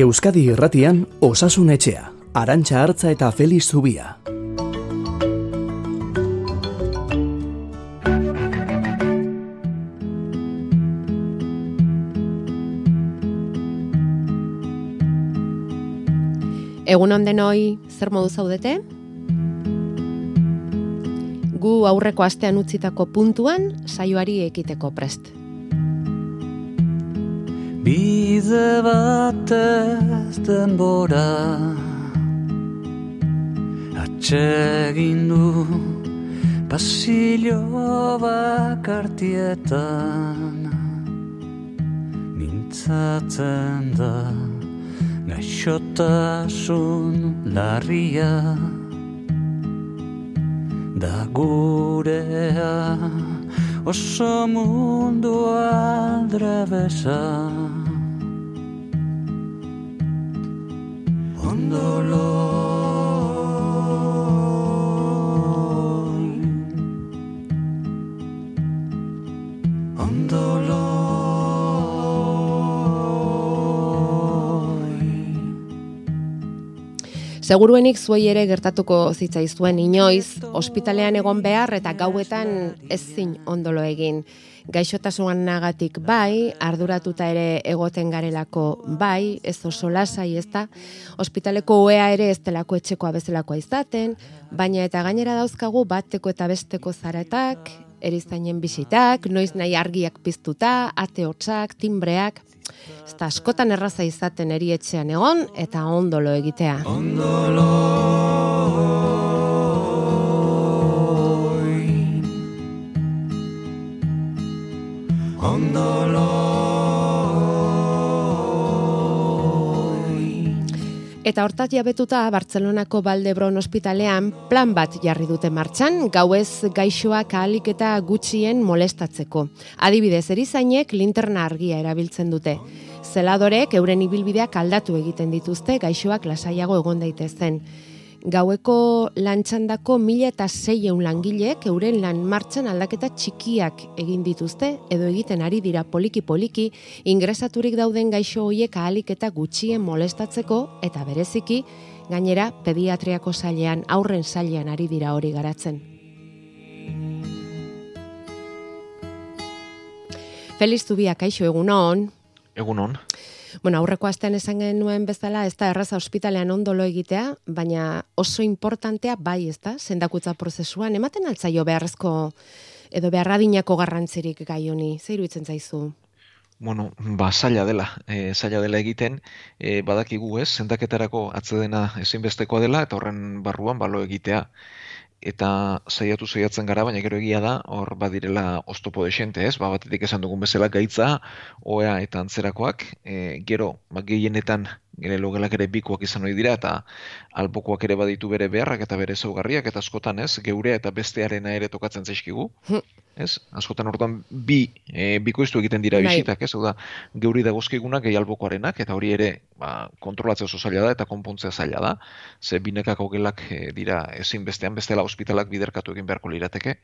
Euskadi Irratian Osasun Etxea, Arantxa Hartza eta Feliz Zubia. Egun onden hoi, zer modu zaudete? Gu aurreko astean utzitako puntuan, saioari ekiteko prest. Bide bat ez denbora Atsegin du Pasillo bakartietan Mintzatzen da Gaixotasun larria Da gurea Oso mundu aldrebesa Ondoloi Seguruenik zuei ere gertatuko zitzaizuen inoiz, ospitalean egon behar eta gauetan ezin ondolo egin. Gaixotasun nagatik bai, arduratuta ere egoten garelako bai, ez oso lasai ez da, ospitaleko oea ere ez delako etxekoa bezalakoa izaten, baina eta gainera dauzkagu bateko eta besteko zaretak, erizainen bisitak, noiz nahi argiak piztuta, ate hotxak, timbreak, da askotan erraza izaten erietxean egon eta ondolo egitea. Eta hortaz jabetuta Bartzelonako Baldebron ospitalean plan bat jarri dute martxan, gauez gaixoak ahalik eta gutxien molestatzeko. Adibidez, erizainek linterna argia erabiltzen dute. Zeladorek euren ibilbideak aldatu egiten dituzte gaixoak lasaiago egon daitezen. Gaueko lantxandako mila eta seiehun langilek euren lan martxan aldaketa txikiak egin dituzte edo egiten ari dira poliki-poliki ingresaturik dauden gaixo hoiek ahalik eta gutxien molestatzeko eta bereziki gainera pediatriako sailean aurren sailean ari dira hori garatzen. Feliz Zubia, kaixo egunon. Egunon. Bueno, aurreko astean esan genuen bezala, ez da erraza ospitalean ondolo egitea, baina oso importantea bai, ez da, sendakutza prozesuan, ematen altzaio beharrezko edo beharradinako garrantzirik gai honi, zer iruditzen zaizu? Bueno, ba, zaila dela, e, zaila dela egiten, e, badakigu ez, zendaketarako atzedena ezinbestekoa dela, eta horren barruan balo egitea. Eta saiatu saiatzen gara, baina gero egia da, hor badirela oztopo desente, ez? Ba, batetik esan dugun bezala gaitza, oea eta antzerakoak, e, gero, ba, gehienetan, gere logelak ere bikoak izan ohi dira, eta albokoak ere baditu bere beharrak eta bere zaugarriak, eta askotan ez, geurea eta bestearena ere tokatzen zaizkigu. Ez? Askotan orduan bi e, bikoiztu egiten dira Bai. bisitak, ez? Hau da, geuri dagozkigunak gehi albokoarenak, eta hori ere ba, kontrolatzea oso zaila da eta konpontzea zaila da. Ze binekako gelak e, dira ezin bestean bestela ospitalak biderkatu egin beharko lirateke.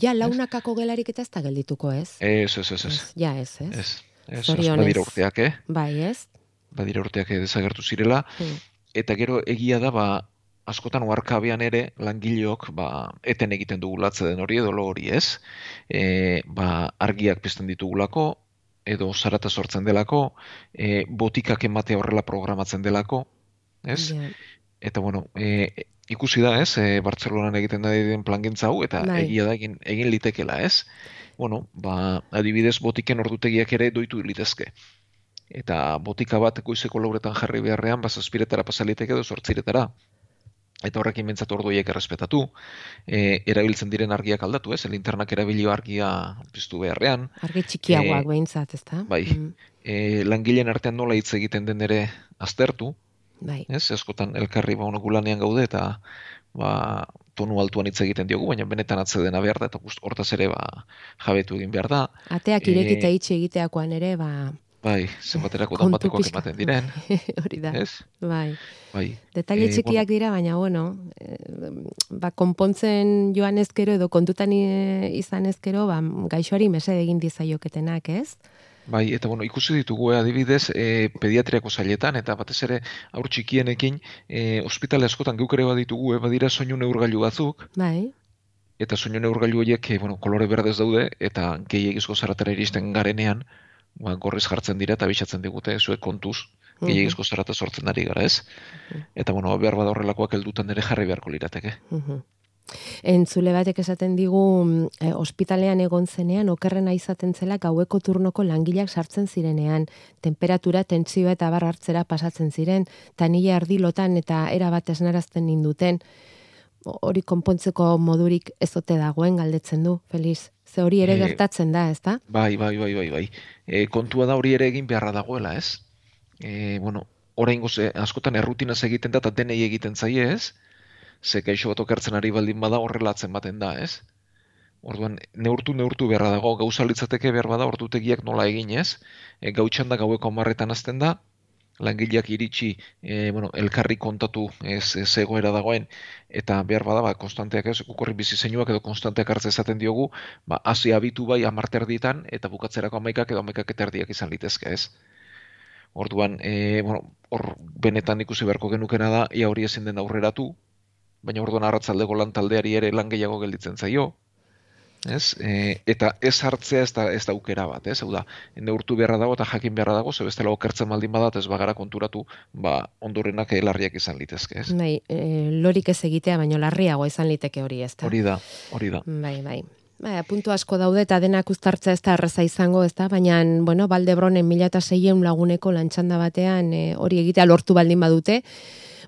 Ja, launakako gelarik eta ez da geldituko, ez? Ez, ez, ez, ez. Ja, ez, ez? Ez, ez, urteak, eh? Bai, ez? Badira urteak desagertu zirela. Mm. Eta gero egia da, ba, askotan oarkabean ere langileok ba, eten egiten dugulatze den hori edo lo hori ez. E, ba, argiak pizten ditugulako, edo zarata sortzen delako, e, botikak ematea horrela programatzen delako, ez? Ja. Eta bueno, e, ikusi da, ez, e, Bartzelonan egiten da den plangintza hau, eta Bai. egia da egin, egin litekela, ez? Bueno, ba, adibidez botiken ordutegiak ere doitu litezke. Eta botika bat goizeko lauretan jarri beharrean, bazazpiretara pasaliteke edo sortziretara. Eta horrekin bentsat orduiek errespetatu, e, erabiltzen diren argiak aldatu, ez? Linternak erabilio argia piztu beharrean, Argi txikiagoak Eh, behintzat, ez da? bai. e, langileen artean nola hitz egiten den ere aztertu, Bai. ez? Askotan elkarri ba honok gulanean gaude eta ba tonu altuan hitz egiten diogu, baina benetan atzedena behar da eta gust hortaz ere ba jabetu egin behar da. Ateak irekita itxe egiteakoan ere, ba, Bai, zenbaterako kontu batekoak pixka. ematen diren, Hori da, ez? bai. Bai. Detaile Eh, txikiak dira, baina, bueno, eh, ba, konpontzen joan ezkero edo kontutan eh, izan ezkero, ba, gaixoari mesede egin dizaioketenak, ez? Bai, eta bueno, ikusi ditugu eh, adibidez e, pediatriako zailetan, eta batez ere aur txikienekin e, ospitale askotan geuk ere baditugu, e, badira soinu neurgailu batzuk, Bai, eta soinu neurgailu horiek e, bueno, kolore berdez daude, eta gehiagizko zaratera iristen garenean, ba, gorriz jartzen dira eta bisatzen digute, zuek kontuz, gehiagizko zarata sortzen ari gara, ez? Eta bueno, behar bada horrelakoak heldutan ere jarri beharko lirateke. Mhm. Entzule batek esaten digu mm, e, ospitalean egon zenean okerrena izaten zela gaueko turnoko langileak sartzen zirenean, temperatura, tentsioa eta bar hartzera pasatzen ziren, eta nila erdilotan eta era bat esnarazten ninduten, hori konpontzeko modurik ez ote dagoen galdetzen du, Feliz. Ze hori ere Eh, gertatzen da, ezta? Bai, bai, bai, bai, bai. E, kontua da hori ere egin beharra dagoela, ez? E, bueno, oraingoz e, askotan errutinaz egiten da eta denei egiten zaie, ez? Ze gaixo bat okertzen ari baldin bada horrela baten da, ez? Orduan, neurtu neurtu beharra dago, gauza litzateke behar bada ordutegiak nola egin, ez? E, gautxan da gaueko hamarretan azten da, langileak iritsi, e, bueno, elkarri kontatu ez, ez egoera dagoen, eta behar bada, ba, konstanteak ez, kukorri bizi zeinuak edo konstanteak hartze esaten diogu, ba, hasi abitu bai amarterdietan, eta bukatzerako amaikak edo amaikak eterdiak izan litezke ez. Orduan, e, bueno, hor benetan ikusi beharko genukena da, ia hori ezin den aurreratu, baina orduan arratzaldeko lan taldeari ere lan gehiago gelditzen zaio, ez? E, eta ez hartzea ez da, ez da aukera bat, ez? Hau da, neurtu beharra dago eta jakin beharra dago, ze bestela okertzen baldin badat ez bagara konturatu, ba, ondorenak larriak izan litezke, ez? Bai, e, lorik ez egitea, baino larriago izan liteke hori, ezta? Hori da, hori da. Bai, bai. Bai, puntu asko daude eta denak uztartza ez da erraza izango, ez da? Baina, bueno, Baldebronen mila eta seien laguneko lantxanda batean e, hori egitea lortu baldin badute,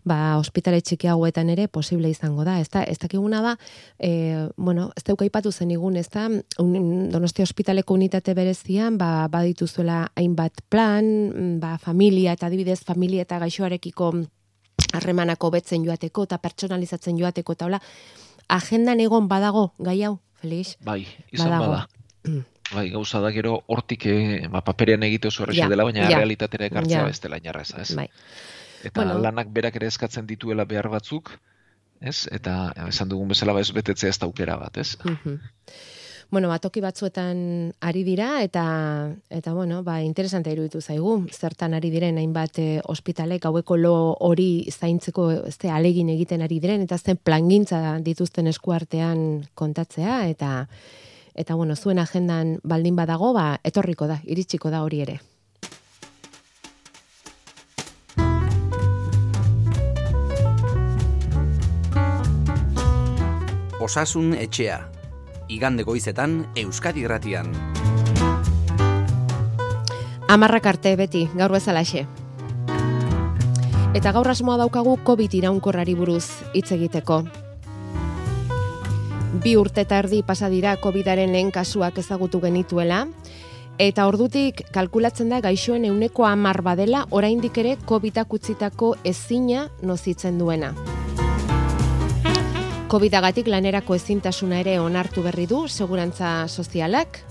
ba, ospitale txiki hauetan ere posible izango da, ez da? Ez dakiguna da, e, bueno, ez dauka ipatu zen igun, ez da? Un, donosti ospitaleko unitate berezian, ba, badituzuela hainbat plan, ba, familia eta adibidez familia eta gaixoarekiko harremanako betzen joateko eta pertsonalizatzen joateko eta hola, agendan egon badago gai hau, Felix? Bai, izan Badago. bada. Bai, gauza da gero hortik eh, ba, paperean egite oso errexi Ja, dela, baina ja. realitatera ekartzea Ja. bestela inarreza, ez? Bai. Eta Bueno. lanak berak ere eskatzen dituela behar batzuk, ez? Eta esan dugun bezala ba ez betetzea ez aukera bat, ez? Bueno, ba, toki batzuetan ari dira eta eta bueno, ba interesante iruditu zaigu. Zertan ari diren hainbat e, ospitalek gaueko lo hori zaintzeko este alegin egiten ari diren eta zen plangintza dituzten eskuartean kontatzea eta eta bueno, zuen agendan baldin badago, ba etorriko da, iritsiko da hori ere. Osasun etxea. Igande goizetan Euskadi Irratian. Amarrak arte beti, gaur bezalaxe. Eta gaur asmoa daukagu COVID iraunkorrari buruz hitz egiteko. Bi urte eta erdi pasa dira COVIDaren lehen kasuak ezagutu genituela, eta ordutik kalkulatzen da gaixoen euneko amar badela oraindik ere COVIDak utzitako ezina nozitzen duena. COVIDagatik lanerako ezintasuna ere onartu berri du segurantza sozialak,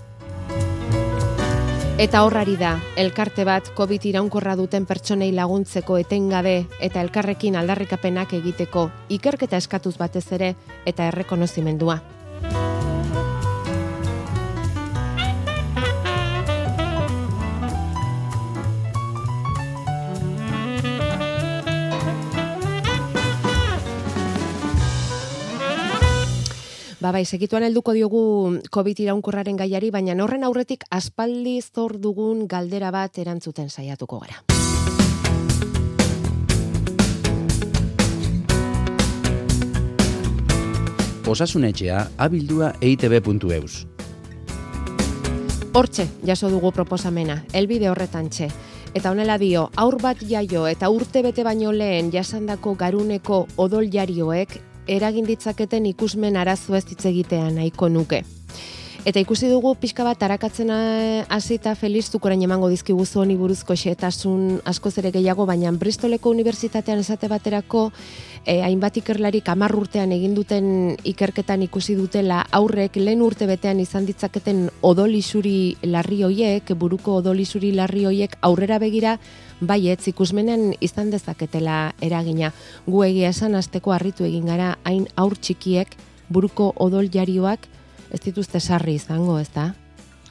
Eta horrari da, elkarte bat COVID iraunkorra duten pertsonei laguntzeko etengabe eta elkarrekin aldarrikapenak egiteko ikerketa eskatuz batez ere eta errekonozimendua. Ba, bai, segituan helduko diogu COVID iraunkorraren gaiari, baina horren aurretik aspaldi zor dugun galdera bat erantzuten saiatuko gara. Osasun etxea abildua eitb.eus. Hortxe, jaso dugu proposamena, elbide horretan txe. Eta honela dio, aur bat jaio eta urte bete baino lehen jasandako garuneko odol jarioek eragin ditzaketen ikusmen arazo ez hitz egitea nahiko nuke. Eta ikusi dugu pixka bat arakatzen eh, hasita Feliz Zukorain emango dizkigu zu honi buruzko xehetasun askoz ere gehiago, baina Bristoleko unibertsitatean esate baterako eh, hainbat ikerlarik hamar urtean egin duten ikerketan ikusi dutela aurrek lehen urte betean izan ditzaketen odolisuri larri hoiek, buruko odolisuri larri hoiek aurrera begira baietz ikusmenen izan dezaketela eragina. Gu egia esan asteko harritu egin gara hain aur txikiek buruko odol jarioak ez dituzte sarri izango, ez da?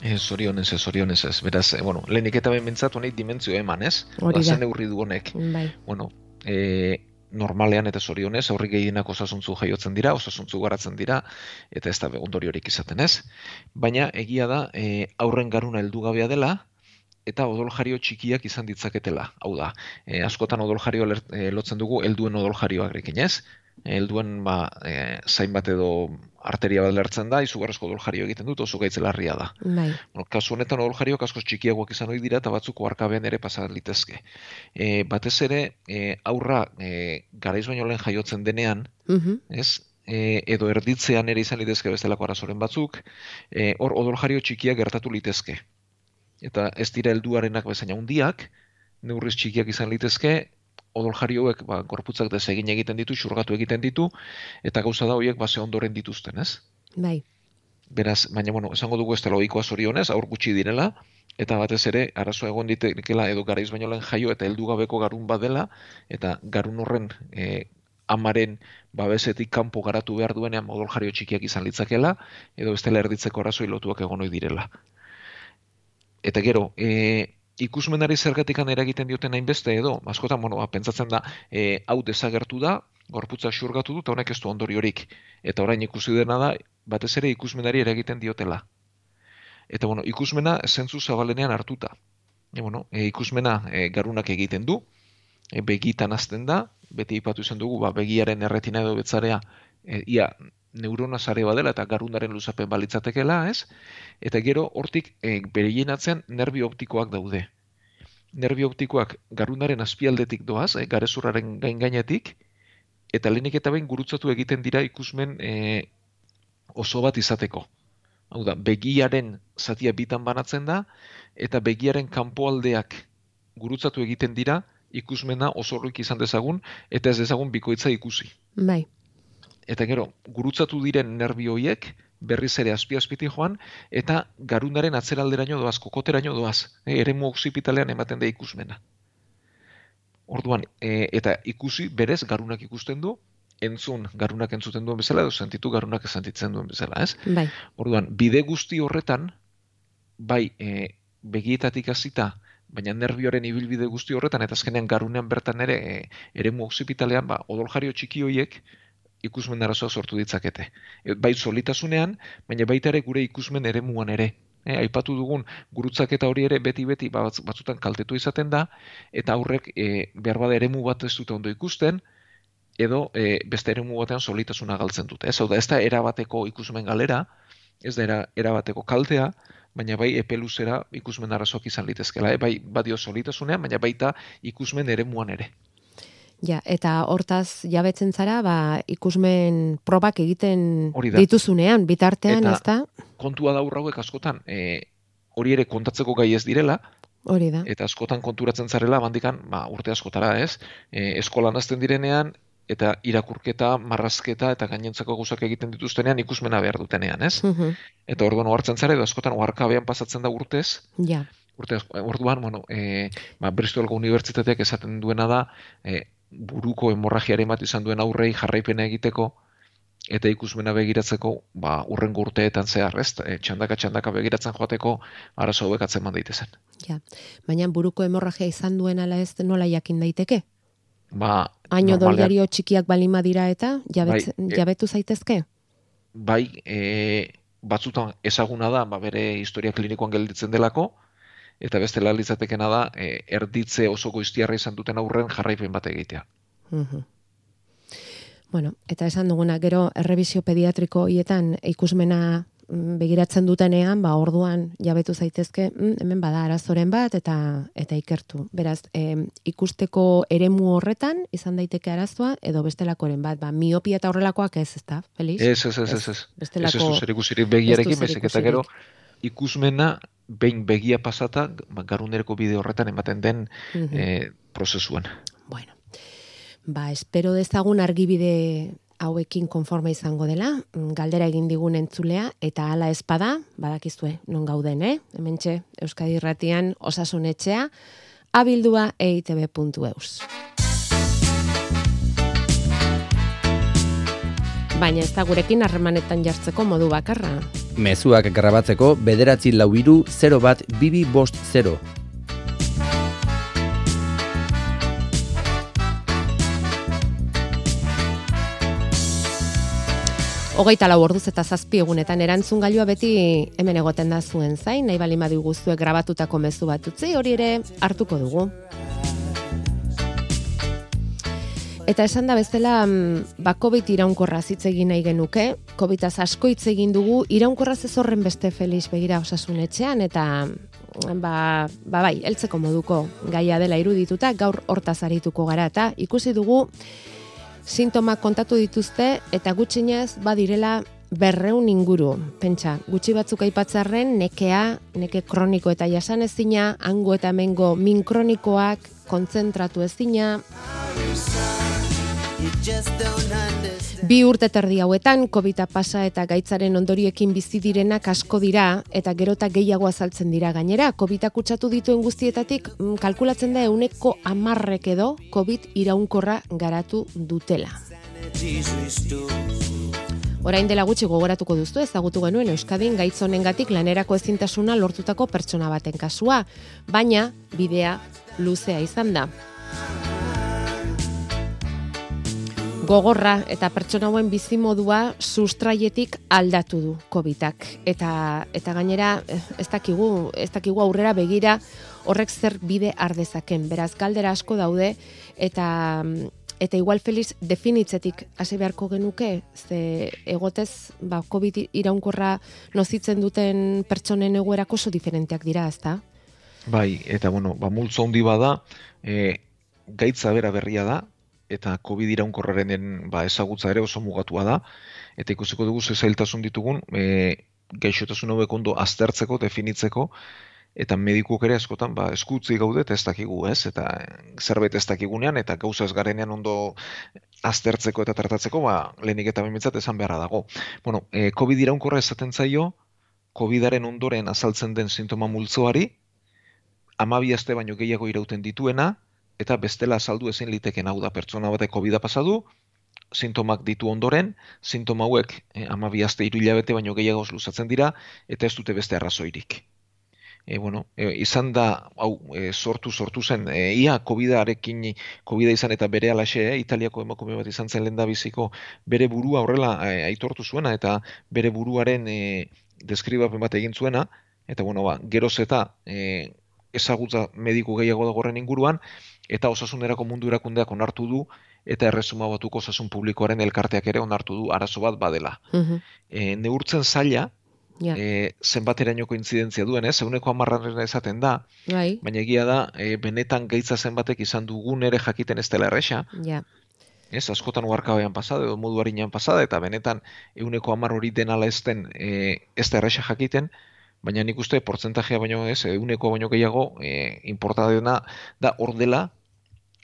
Ez, zorionez ez, zorionez ez. Beraz, e, bueno, lehenik eta behin bentsatu nahi dimentzio eman, ez? Hori da. Zen neurri du honek. Bai. Bueno, e, normalean eta zorionez, aurri gehienak osasuntzu jaiotzen dira, osasuntzu garatzen dira, eta ez da ondoriorik izaten ez. Baina, egia da, e, aurren garuna heldu gabea dela, eta odoljario txikiak izan ditzaketela. Hau da, e, askotan odoljario e, lotzen dugu helduen odoljarioarekin, ez? Helduen ba, e, zain bat edo arteria bat lertzen da, izugarrezko odoljario egiten dut, oso gaitzelarria da. Bai. Bueno, kasu honetan odoljarioak askoz txikiagoak izan ohi dira eta batzuk oarkabean ere pasa litezke. E, batez ere, e, aurra e, garaiz baino lehen jaiotzen denean, Mhm. ez? E, edo erditzean ere izan litezke bestelako arazoren batzuk, e, hor odoljario txikiak gertatu litezke. Eta ez dira helduarenak bezain handiak, neurriz txikiak izan litezke, odoljarioek ba, gorputzak desegin egiten ditu, xurgatu egiten ditu, eta gauza da horiek base ondoren dituzten, ez? Bai. Beraz, baina, bueno, esango dugu ez dela ohikoa zorionez, aur gutxi direla, eta batez ere, arazoa egon ditekela edo garaiz baino lehen jaio eta heldu gabeko garun badela, eta garun horren e, amaren babesetik kanpo garatu behar duenean modol jario txikiak izan litzakela, edo bestela erditzeko arazoi lotuak egon ohi direla. Eta gero, e, ikusmenari zergatikan eragiten dioten hainbeste edo, askotan, bueno, ba, pentsatzen da, e, hau desagertu da, gorputza xurgatu du, eta honek ez du ondoriorik. Eta orain ikusi dena da, batez ere ikusmenari eragiten diotela. Eta bueno, ikusmena zentzu zabalenean hartuta. E, bueno, e, ikusmena e, garunak egiten du, e, begitan hasten da, beti ipatu izan dugu, ba, begiaren erretina edo betzarea, e, ia neurona sare badela eta garunaren luzapen balitzatekela, ez? Eta gero hortik e, bereien atzean nervio optikoak daude. Nervio optikoak garunaren azpialdetik doaz, e, garezurraren gain gainetik, eta lehenik eta behin gurutzatu egiten dira ikusmen e, oso bat izateko. Hau da, begiaren zatia bitan banatzen da, eta begiaren kanpoaldeak gurutzatu egiten dira, ikusmena osorrik izan dezagun, eta ez dezagun bikoitza ikusi. Bai. Eta gero, gurutzatu diren nerbio horiek, berriz ere azpi-azpiti joan, eta garunaren atzeralderaino doaz, kokoteraino doaz, e, eremu oksipitalean ematen da ikusmena. Orduan, e, eta ikusi, berez, garunak ikusten du, entzun garunak entzuten duen bezala, edo sentitu garunak sentitzen duen bezala, ez? Bai. Orduan, bide guzti horretan, bai, e, begietatik hasita, baina nerbioaren ibilbide guzti horretan, eta azkenean garunean bertan ere, e, eremu oksipitalean, ba, odoljario txiki hoiek, ikusmen arazoa sortu ditzakete. E, bai solitasunean, baina baita ere gure ikusmen eremuan ere. E, aipatu dugun gurutzaketa hori ere beti-beti batz- batzutan kaltetu izaten da, eta aurrek e, behar bada eremu bat ez dute ondo ikusten, edo e, beste eremu batean solitasuna galtzen dute. Ez, da, ez da erabateko ikusmen galera, ez da era, erabateko kaltea, baina bai epe luzera ikusmen arazoak izan litezkela. E, bai badio solitasunean, baina baita ikusmen eremuan ere. Ja, eta hortaz jabetzen zara, ba, ikusmen probak egiten dituzunean, bitartean, Eta- ez da? Kontua da hauek askotan, e, hori ere kontatzeko gai ez direla, Hori da. eta askotan konturatzen zarela, bandikan, ba, urte askotara ez, e, eskolan hasten direnean, eta irakurketa, marrazketa eta gainentzako gauzak egiten dituztenean ikusmena behar dutenean, ez? Mhm. Eta orduan ohartzen zara edo askotan oharkabean pasatzen da urtez, Ja. urte orduan, bueno, e, ba, Bristolgo unibertsitateak esaten duena da, e, buruko hemorragiaren bat izan duen aurrei jarraipena egiteko, eta ikusmena begiratzeko, ba, urrengo urteetan zehar, ez? E, txandaka txandaka begiratzen joateko arazo hauek atzeman daitezen. Ja. Baina buruko hemorragia izan duen ala ez nola jakin daiteke? Ba, Haino normalean- doljario txikiak balima dira eta jabetz, Bai, e- jabetu zaitezke? bai, e, batzutan ezaguna da, ba, bere historia klinikoan gelditzen delako, eta bestela litzatekena da, e, erditze oso goiztiarra izan duten aurren jarraipen bat egitea. Mhm. Bueno, eta esan duguna, gero errebizio pediatriko hietan ikusmena mm, begiratzen dutenean, ba orduan jabetu zaitezke, mm, hemen bada arazoren bat eta eta ikertu. Beraz, em, ikusteko eremu horretan izan daiteke arazoa edo bestelakoren bat, ba miopia eta horrelakoak ez, ezta? Felix? Ez, ez, ez, ez, ez. Ez Bestelako ez du zer ikusirik begiarekin, ez ikusmena behin begia pasata, garunereko bide horretan ematen den Mhm. e, prozesuan. Bueno, ba, espero dezagun argibide hauekin konforme izango dela, mm, galdera egin digun entzulea, eta hala espada, badakizue, non gauden, eh? Hementxe, Euskadi Irratian, osasun etxea, abildua eitb.eus. Baina ez da gurekin harremanetan jartzeko modu bakarra. Mezuak grabatzeko bederatzi lau iru 0 bat bibi bost 0. Hogeita lau orduz eta zazpi egunetan erantzun gailua beti hemen egoten da zuen zain, nahi bali madu guztuek grabatutako mezu bat utzi, hori ere hartuko dugu. Eta esan da bezala, mm, ba, COVID iraunkorra hitz egin nahi genuke, covid asko hitz egin dugu, iraunkorra ez horren beste Felix begira osasun etxean, eta ba, ba bai, heltzeko moduko gaia dela irudituta, gaur hortaz arituko gara, eta ikusi dugu, sintomak kontatu dituzte eta gutxinez badirela berreun inguru. Pentsa, gutxi batzuk aipatzarren nekea, neke kroniko eta jasan ezina, hango eta mengo min kronikoak, kontzentratu ezina. Bi urte terdi hauetan, covid pasa eta gaitzaren ondoriekin bizi direnak asko dira, eta gerota gehiago azaltzen dira gainera. covid kutsatu dituen guztietatik, mm, kalkulatzen da euneko amarrek edo COVID iraunkorra garatu dutela. Orain dela gutxi gogoratuko duztu ezagutu genuen Euskadin gaitzonengatik lanerako ezintasuna lortutako pertsona baten kasua, baina bidea luzea izan da. Gogorra eta pertsona hauen bizimodua sustraietik aldatu du COVIDak. Eta eta gainera eh, ez dakigu ez dakigu aurrera begira horrek zer bide ardezaken beraz galdera asko daude eta eta igual Felix definitzetik hasi beharko genuke ze egotez ba COVID iraunkorra nozitzen duten pertsonen egoerako oso diferenteak dira ezta? Bai, eta bueno, ba multzo handi bada, eh gaitza bera berria da, eta COVID iraunkorraren ba, ezagutza ere oso mugatua da, eta ikusiko dugu ze zailtasun ditugun, e, gaixotasun hauek ondo aztertzeko, definitzeko, eta medikuak ere askotan ba, eskutzi gaude ez dakigu, ez? Eta zerbait ez dakigunean, eta gauza ez garenean ondo aztertzeko eta tratatzeko, ba, lehenik eta bimitzat esan beharra dago. Bueno, e, COVID iraunkorra esaten zaio, COVIDaren ondoren azaltzen den sintoma multzoari, amabi aste baino gehiago irauten dituena, eta bestela saldu ezin liteken hau da pertsona batek COVID pasadu, sintomak ditu ondoren, sintoma hauek eh, ama bihazte hilabete baino gehiagoz luzatzen dira, eta ez dute beste arrazoirik. E, bueno, e, izan da, hau, e, sortu, sortu zen, e, ia COVID-arekin, COVID izan eta bere alaxe, e, Italiako emakume bat izan zen lenda biziko, bere burua horrela e, aitortu zuena, eta bere buruaren e, deskribapen bat egin zuena, eta bueno, ba, geroz eta e, ezagutza mediku gehiago dagoren inguruan, eta osasunerako mundu erakundeak onartu du eta erresuma batuko osasun publikoaren elkarteak ere onartu du arazo bat badela. Uh neurtzen zaila, ja. e, zenbaterainoko intzidentzia duen, ez? Euneko amarraren esaten da, bai. baina egia da, e, benetan gaitza zenbatek izan dugun ere jakiten ez dela erresa. Ja. Ez, askotan uarkabean pasada, edo modu harinan pasada, eta benetan euneko amar hori denala ez den, e, ez da erresa jakiten, baina nik uste portzentajea baino ez, euneko baino gehiago, e, importadena da hor dela,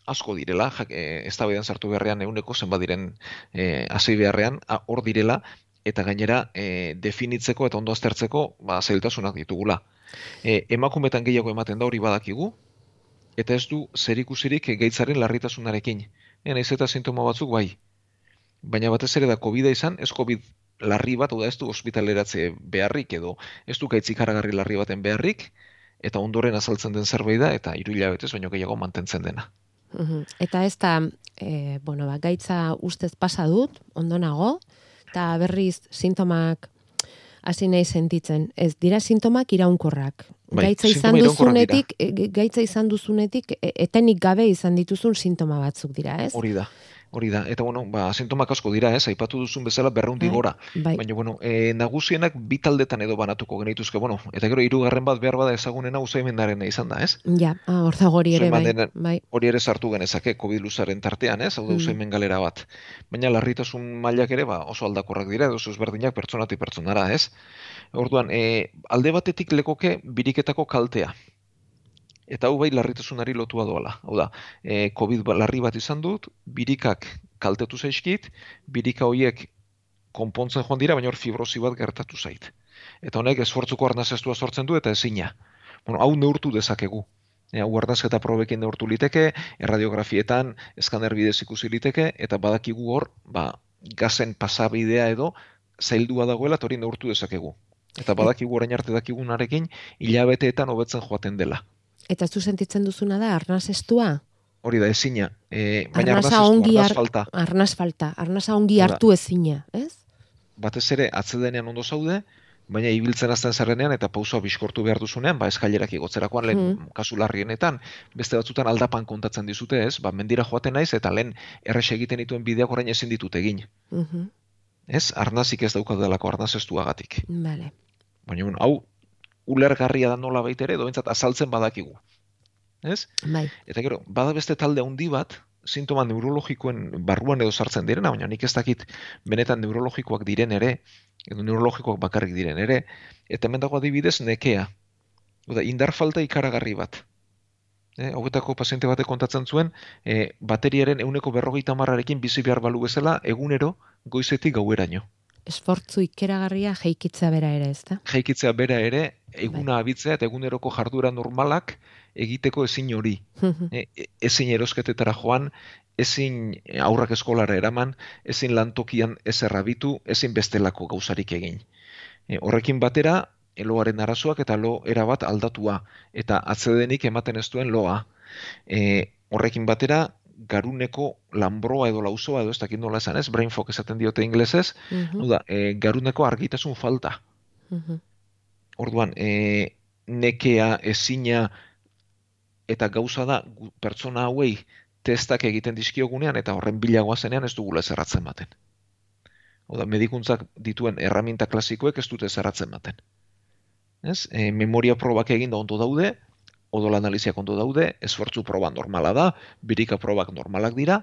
asko direla, jak, e, ez da sartu beharrean euneko zenbat diren e, hasi beharrean, hor direla, eta gainera e, definitzeko eta ondo aztertzeko ba, zailtasunak ditugula. E, emakumetan gehiago ematen da hori badakigu, eta ez du zerikusirik gaitzaren larritasunarekin. E, naiz eta sintoma batzuk bai. Baina batez ere da COVID izan, ez COVID larri bat, oda ez du ospitaleratze beharrik edo, ez du gaitzik haragarri larri baten beharrik, eta ondoren azaltzen den zerbait da, eta iru hilabetez baino gehiago mantentzen dena. Eta ez da, e, bueno, ba, gaitza ustez pasa dut, ondo nago, eta berriz sintomak hasi nahi sentitzen. Ez dira sintomak iraunkorrak. Bai, gaitza izan duzunetik, e, gaitza izan duzunetik, e, etenik gabe izan dituzun sintoma batzuk dira, ez? Hori da. Hori da, eta bueno, ba, sintomak asko dira, ez, aipatu duzun bezala berreundi bai, gora. Bai. Baina, bueno, e, nagusienak bi taldetan edo banatuko genituzke, bueno, eta gero hirugarren bat behar bada ezagunen hau zaimendaren izan da, ez? Ja, ah, hori ere, bai. bai. Hori ere sartu genezake, COVID luzaren tartean, ez, hau da mm. galera bat. Baina, larritasun mailak ere, ba, oso aldakorrak dira, edo berdinak pertsonati pertsonara, ez? Orduan, e, alde batetik lekoke biriketako kaltea eta hau bai larritasunari lotua doala. Hau da, e, COVID ba, larri bat izan dut, birikak kaltetu zaizkit, birika horiek konpontzen joan dira, baina hor fibrosi bat gertatu zait. Eta honek esfortzuko arnazestua sortzen du eta ezina. Bueno, hau neurtu dezakegu. E, hau arnazketa probekin neurtu liteke, erradiografietan eskaner bidez ikusi liteke, eta badakigu hor, ba, gazen pasabidea edo, zaildua dagoela, hori neurtu dezakegu. Eta badakigu orain arte dakigunarekin hilabeteetan hobetzen joaten dela. Eta zu sentitzen duzuna da arnaz estua? Hori da ezina, e, baina arnaz Arnaza estua, ongi arnaz falta. Arnaz falta, arnaza ongi da. hartu ezina, ez? batez ere atzedenean ondo zaude, baina ibiltzen azten zerrenean eta pausoa biskortu behar duzunean, ba eskailerak igotzerakoan lehen Hmm. kasu larrienetan, beste batzutan aldapan kontatzen dizute, ez? Ba, mendira joaten naiz eta lehen errex egiten dituen bideak orain ezin ditut egin. Mhm, Ez? Arnazik ez daukat delako arnaz estuagatik. Vale. Baina, hau ulergarria da nola baitere, doentzat azaltzen badakigu. Ez? Bai. Eta gero, bada beste talde handi bat, sintoma neurologikoen barruan edo sartzen direna, baina nik ez dakit benetan neurologikoak diren ere, edo neurologikoak bakarrik diren ere, eta hemen dago adibidez nekea. Oda, indar falta ikaragarri bat. E, hauetako paziente batek kontatzen zuen, e, bateriaren euneko berrogeita marrarekin bizi behar balu bezala, egunero, goizetik gaueraino. Esfortzu ikeragarria jeikitza bera ere, ezta? Jaikitzea bera ere, eguna abitzea eta eguneroko jardura normalak egiteko ezin hori. Mhm, E, ezin erosketetara joan, ezin aurrak eskolara eraman, ezin lantokian ez errabitu, ezin bestelako gauzarik egin. E, horrekin batera, eloaren arazoak eta lo erabat aldatua, eta atzedenik ematen ez duen loa. E, horrekin batera, garuneko lambroa edo lauzoa edo ez dakit nola esan ez, brain fog esaten diote inglesez, mhm, hau da, e, garuneko argitasun falta. mhm. Orduan, e, nekea, ezina, eta gauza da, pertsona hauei testak egiten dizkiogunean eta horren bilagoa zenean ez dugula zerratzen baten. Oda, medikuntzak dituen erraminta klasikoek ez dute zerratzen baten. Ez? E, memoria probak egin da ondo daude, odol analiziak ondo daude, esfortzu proba normala da, birika probak normalak dira,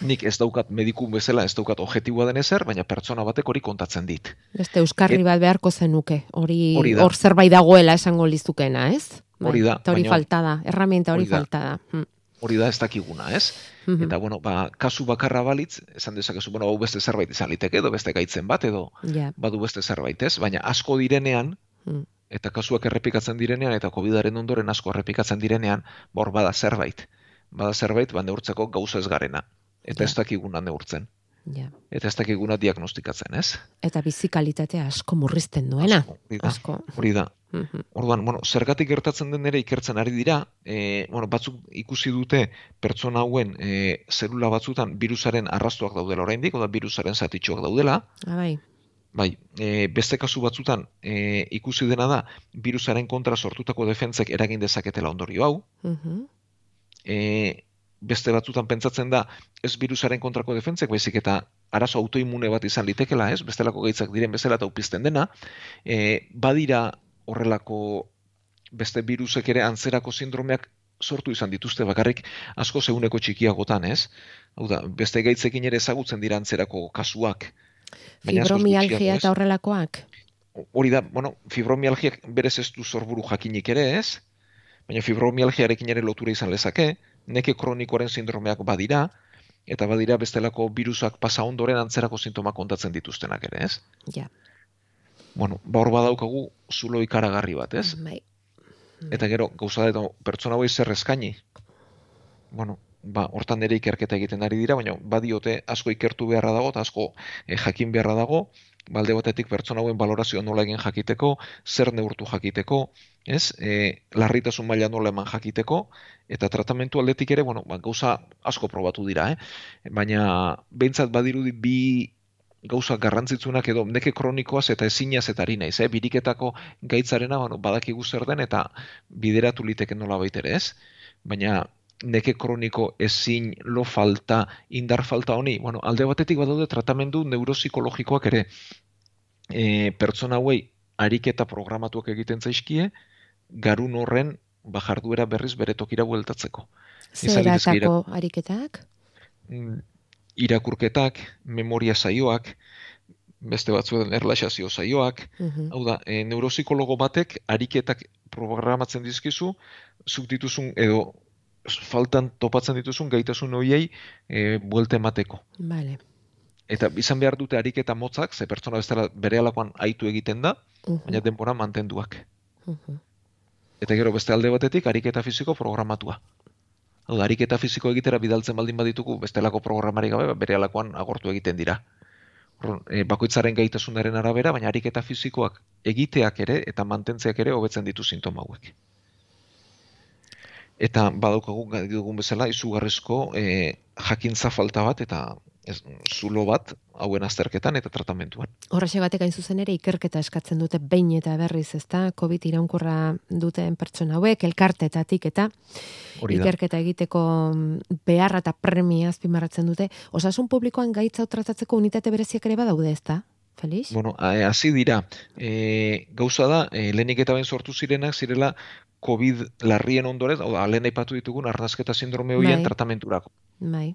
nik ez daukat mediku bezala, ez daukat objektiboa den ezer, baina pertsona batek hori kontatzen dit. Beste euskarri Et- bat beharko zenuke, hori hor zerbait dagoela esango lizukena, ez? Bai, Hori da, Eta hori falta da, erramienta hori falta da. Mm, Hori da ez dakiguna, ez? mhm. Eta, bueno, ba, kasu bakarra balitz, esan dezakezu, bueno, hau beste zerbait izan liteke, edo beste gaitzen bat, edo Ja. badu beste zerbait, ez? Baina asko direnean, Mm. Eta kasuak errepikatzen direnean, eta COVIDaren ondoren asko errepikatzen direnean, bor bada zerbait. Bada zerbait, ba, neurtzeko gauza ez garena. Eta Ja. ez dakiguna neurtzen. Ja. Eta ez dakiguna diagnostikatzen, ez? Eta bizikalitatea asko murrizten duena. Asko, hori da. Mhm. Orduan, bueno, zergatik gertatzen den ere ikertzen ari dira, e, bueno, batzuk ikusi dute pertsona hauen e, zelula batzutan virusaren arrastoak daudela oraindik, oda virusaren zatitxoak daudela, Ah, bai. e, beste kasu batzutan e, ikusi dena da virusaren kontra sortutako defentzek eragin dezaketela ondorio hau, Mhm. e, beste batzutan pentsatzen da ez virusaren kontrako defentzek, baizik eta arazo autoimune bat izan litekela, ez? Bestelako gaitzak diren bezala eta upizten dena, e, badira horrelako beste virusek ere antzerako sindromeak sortu izan dituzte bakarrik asko zeuneko txikiagotan, ez? Hau da, beste gaitzekin ere ezagutzen dira antzerako kasuak. Fibromialgia eta horrelakoak. Hori da, bueno, fibromialgiak berez ez du zorburu jakinik ere, ez? Baina fibromialgiarekin ere lotura izan lezake, neke kronikoaren sindromeak badira, eta badira bestelako virusak pasa ondoren antzerako sintomak kontatzen dituztenak ere, ez? Ja. Bueno, ba hor badaukagu zulo ikaragarri bat, ez? Bai. Eta gero, gauza da, pertsona hauei zer eskaini? Bueno, ba, hortan ere ikerketa egiten ari dira, baina badiote asko ikertu beharra dago, eta asko eh, jakin beharra dago, balde batetik pertsona hauen balorazioa nola egin jakiteko, zer neurtu jakiteko, ez? E, larritasun maila nola eman jakiteko, eta tratamentu aldetik ere, bueno, ba, gauza asko probatu dira, eh? Baina, behintzat badirudi bi gauza garrantzitsunak edo neke kronikoaz eta ezinaz eta ari naiz, eh? biriketako gaitzarena bueno, badakigu zer den eta bideratu liteke nola baitere ez, baina neke kroniko ezin lo falta, indar falta honi, bueno, alde batetik badaude tratamendu neuropsikologikoak ere, e, pertsona hauei ariketa programatuak egiten zaizkie, garun horren ba, jarduera berriz bere tokira bueltatzeko. Zeratako ariketak? Mm, irakurketak, memoria saioak, beste batzuen erlaxazio saioak, Mhm. hau da, e, neuropsikologo batek ariketak programatzen dizkizu, zuk dituzun edo faltan topatzen dituzun gaitasun horiei e, buelte emateko. Vale. Eta izan behar dute ariketa motzak, ze pertsona bestela bere alakoan aitu egiten da, Mhm. baina denbora mantenduak. Mhm. Eta gero beste alde batetik ariketa fisiko programatua. Hau da, ariketa fisiko egitera bidaltzen baldin baditugu bestelako programari gabe, ba, bere alakoan agortu egiten dira. E, bakoitzaren gaitasunaren arabera, baina ariketa fisikoak egiteak ere eta mantentzeak ere hobetzen ditu sintoma hauek. Eta badaukagu dugun bezala izugarrizko e, jakintza falta bat eta ez, zulo bat hauen azterketan eta tratamentuan. Horrexe batek hain zuzen ere ikerketa eskatzen dute behin eta berriz, ezta? Covid iraunkorra duten pertsona hauek elkartetatik eta ikerketa egiteko mm, beharra eta premia azpimarratzen dute. Osasun publikoan gaitza tratatzeko unitate bereziak ere badaude, ezta? Felix? Bueno, hasi dira. E, gauza da, e, lehenik eta behin sortu zirenak zirela COVID larrien ondorez, hau da, lehen aipatu ditugun arnazketa sindrome horien Bai. tratamenturako. Bai.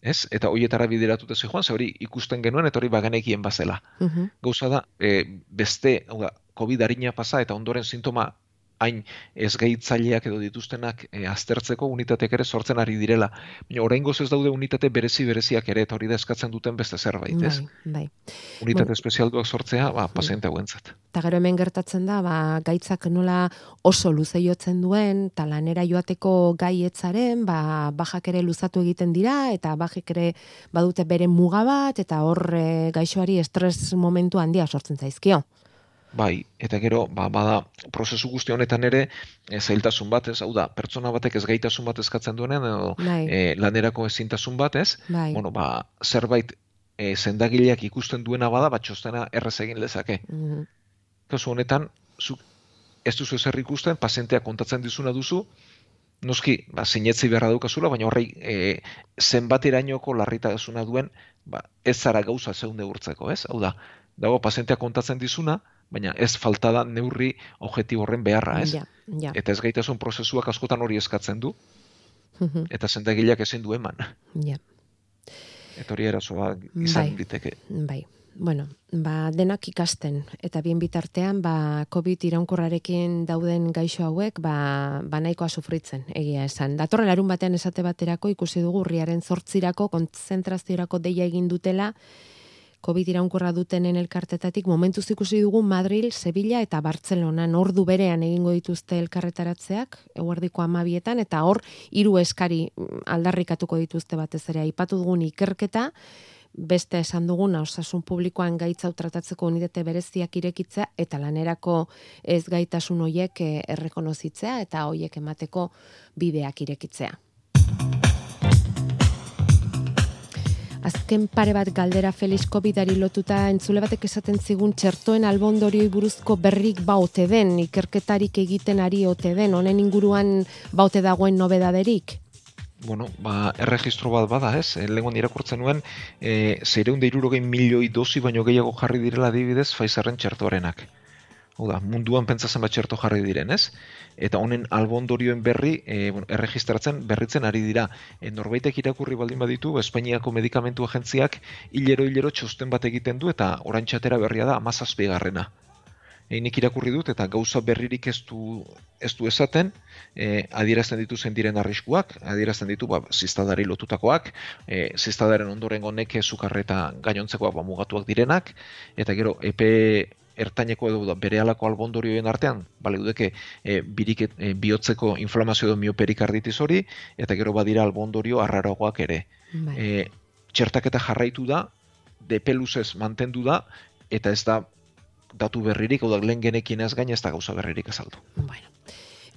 Ez? Eta hoietara bideratute zijoan, ze hori ikusten genuen eta hori bagenekien bazela. Mhm. Gauza da, e, beste, hau da, COVID harina pasa eta ondoren sintoma hain ez gahitzaileak edo dituztenak e, aztertzeko unitateak ere sortzen ari direla. Baina oraingoz ez daude unitate berezi bereziak ere eta hori da eskatzen duten beste zerbait, ez? Bai, bai. Unitate Bueno. espezialduak sortzea, ba, paziente hauentzat. Eta gero hemen gertatzen da, ba, gaitzak nola oso luze jotzen duen, eta lanera joateko gaietzaren, ba, bajak ere luzatu egiten dira, eta bajek ere badute bere muga bat, eta hor e, gaixoari estres momentu handia sortzen zaizkio. Bai, eta gero, ba, bada, prozesu guzti honetan ere, e, zailtasun bat, ez, hau da, pertsona batek ez gaitasun bat eskatzen duenean, edo Bai, e, lanerako ezintasun bat, ez, bai. bueno, ba, zerbait e, zendagileak ikusten duena bada, bat txostena errez egin lezake. Mhm. Kasu honetan, zuk ez duzu ezer ikusten, pazienteak kontatzen dizuna duzu, noski, ba, sinetzi beharra daukazula, baina horrei e, zenbat irainoko larritasuna duen, ba, ez zara gauza zeun neurtzeko, ez? Hau da, dago pazienteak kontatzen dizuna, baina ez falta da neurri objektibo horren beharra, ez? Ja, ja. Eta ez gaitasun prozesuak askotan hori eskatzen du, Mhm. eta zendagileak ezin du eman. ja. Eta hori erasoa izan Bai. diteke. Bai. Bueno, ba, denak ikasten, eta bien bitartean, ba, COVID iraunkorrarekin dauden gaixo hauek, ba, ba nahikoa sufritzen, egia esan. Datorren larun batean esate baterako ikusi dugu urriaren zortzirako, kontzentraziorako deia egin dutela, COVID iraunkorra dutenen elkartetatik, momentuz ikusi dugu Madril, Sevilla eta Bartzelonan ordu berean egingo dituzte elkarretaratzeak, eguerdiko amabietan, eta hor hiru eskari mm, aldarrikatuko dituzte batez ere. Aipatu dugun ikerketa, beste esan duguna osasun publikoan gaitza tratatzeko unitate bereziak irekitzea eta lanerako ez gaitasun hoiek eh, errekonozitzea eta hoiek emateko bideak irekitzea. Azken pare bat galdera Felix Covidari lotuta entzule batek esaten zigun txertoen albondorioi buruzko berrik ba ote den, ikerketarik egiten ari ote den, honen inguruan ba ote dagoen nobedaderik? Bueno, ba, erregistro bat bada, ez? E, Lehengon irakurtzen nuen, e, zeireunde irurogei milioi dozi baino gehiago jarri direla adibidez Pfizerren txertoarenak. Hau da, munduan pentsatzen bat txerto jarri diren, ez? Eta honen albondorioen berri, e, bueno, erregistratzen, berritzen ari dira. E, norbaitek irakurri baldin baditu, Espainiako medikamentu agentziak hilero-hilero txosten bat egiten du, eta orain txatera berria da amazazpigarrena. E, nik irakurri dut, eta gauza berririk ez du, ez du esaten, e, adierazten ditu diren arriskuak, adierazten ditu ba, ziztadari lotutakoak, e, ziztadaren ondorengo neke sukarre eta gainontzekoak ba, mugatuak direnak, eta gero epe ertaineko edo bere alako albondorioen artean, bale dudeke e, birik, e, bihotzeko inflamazio edo mioperikarditis hori, eta gero badira albondorio arraroagoak ere. Bai. E, txertaketa jarraitu da, depe luzez mantendu da, eta ez da datu berririk, hau da lehen genekin ez gain ez da gauza berririk azaldu. Bueno.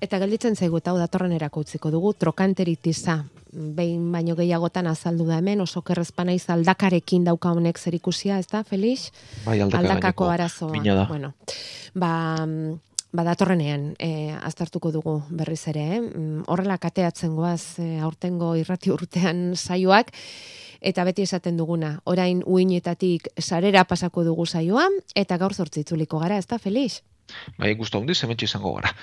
Eta gelditzen zaigu eta hau datorren erako utziko dugu, trokanteritisa, behin baino gehiagotan azaldu da hemen, oso kerrezpana aldakarekin dauka honek zerikusia, ez da, Felix? Bai, aldaka Aldakako arazoa. Bueno, ba, ba datorrenean e, aztertuko dugu berriz ere, eh? Mm, horrela kateatzen goaz e, aurtengo irrati urtean saioak, eta beti esaten duguna, orain uinetatik sarera pasako dugu saioa, eta gaur zortzitzuliko gara, ez da, Felix? Bai, guztu handiz, hemen izango gara.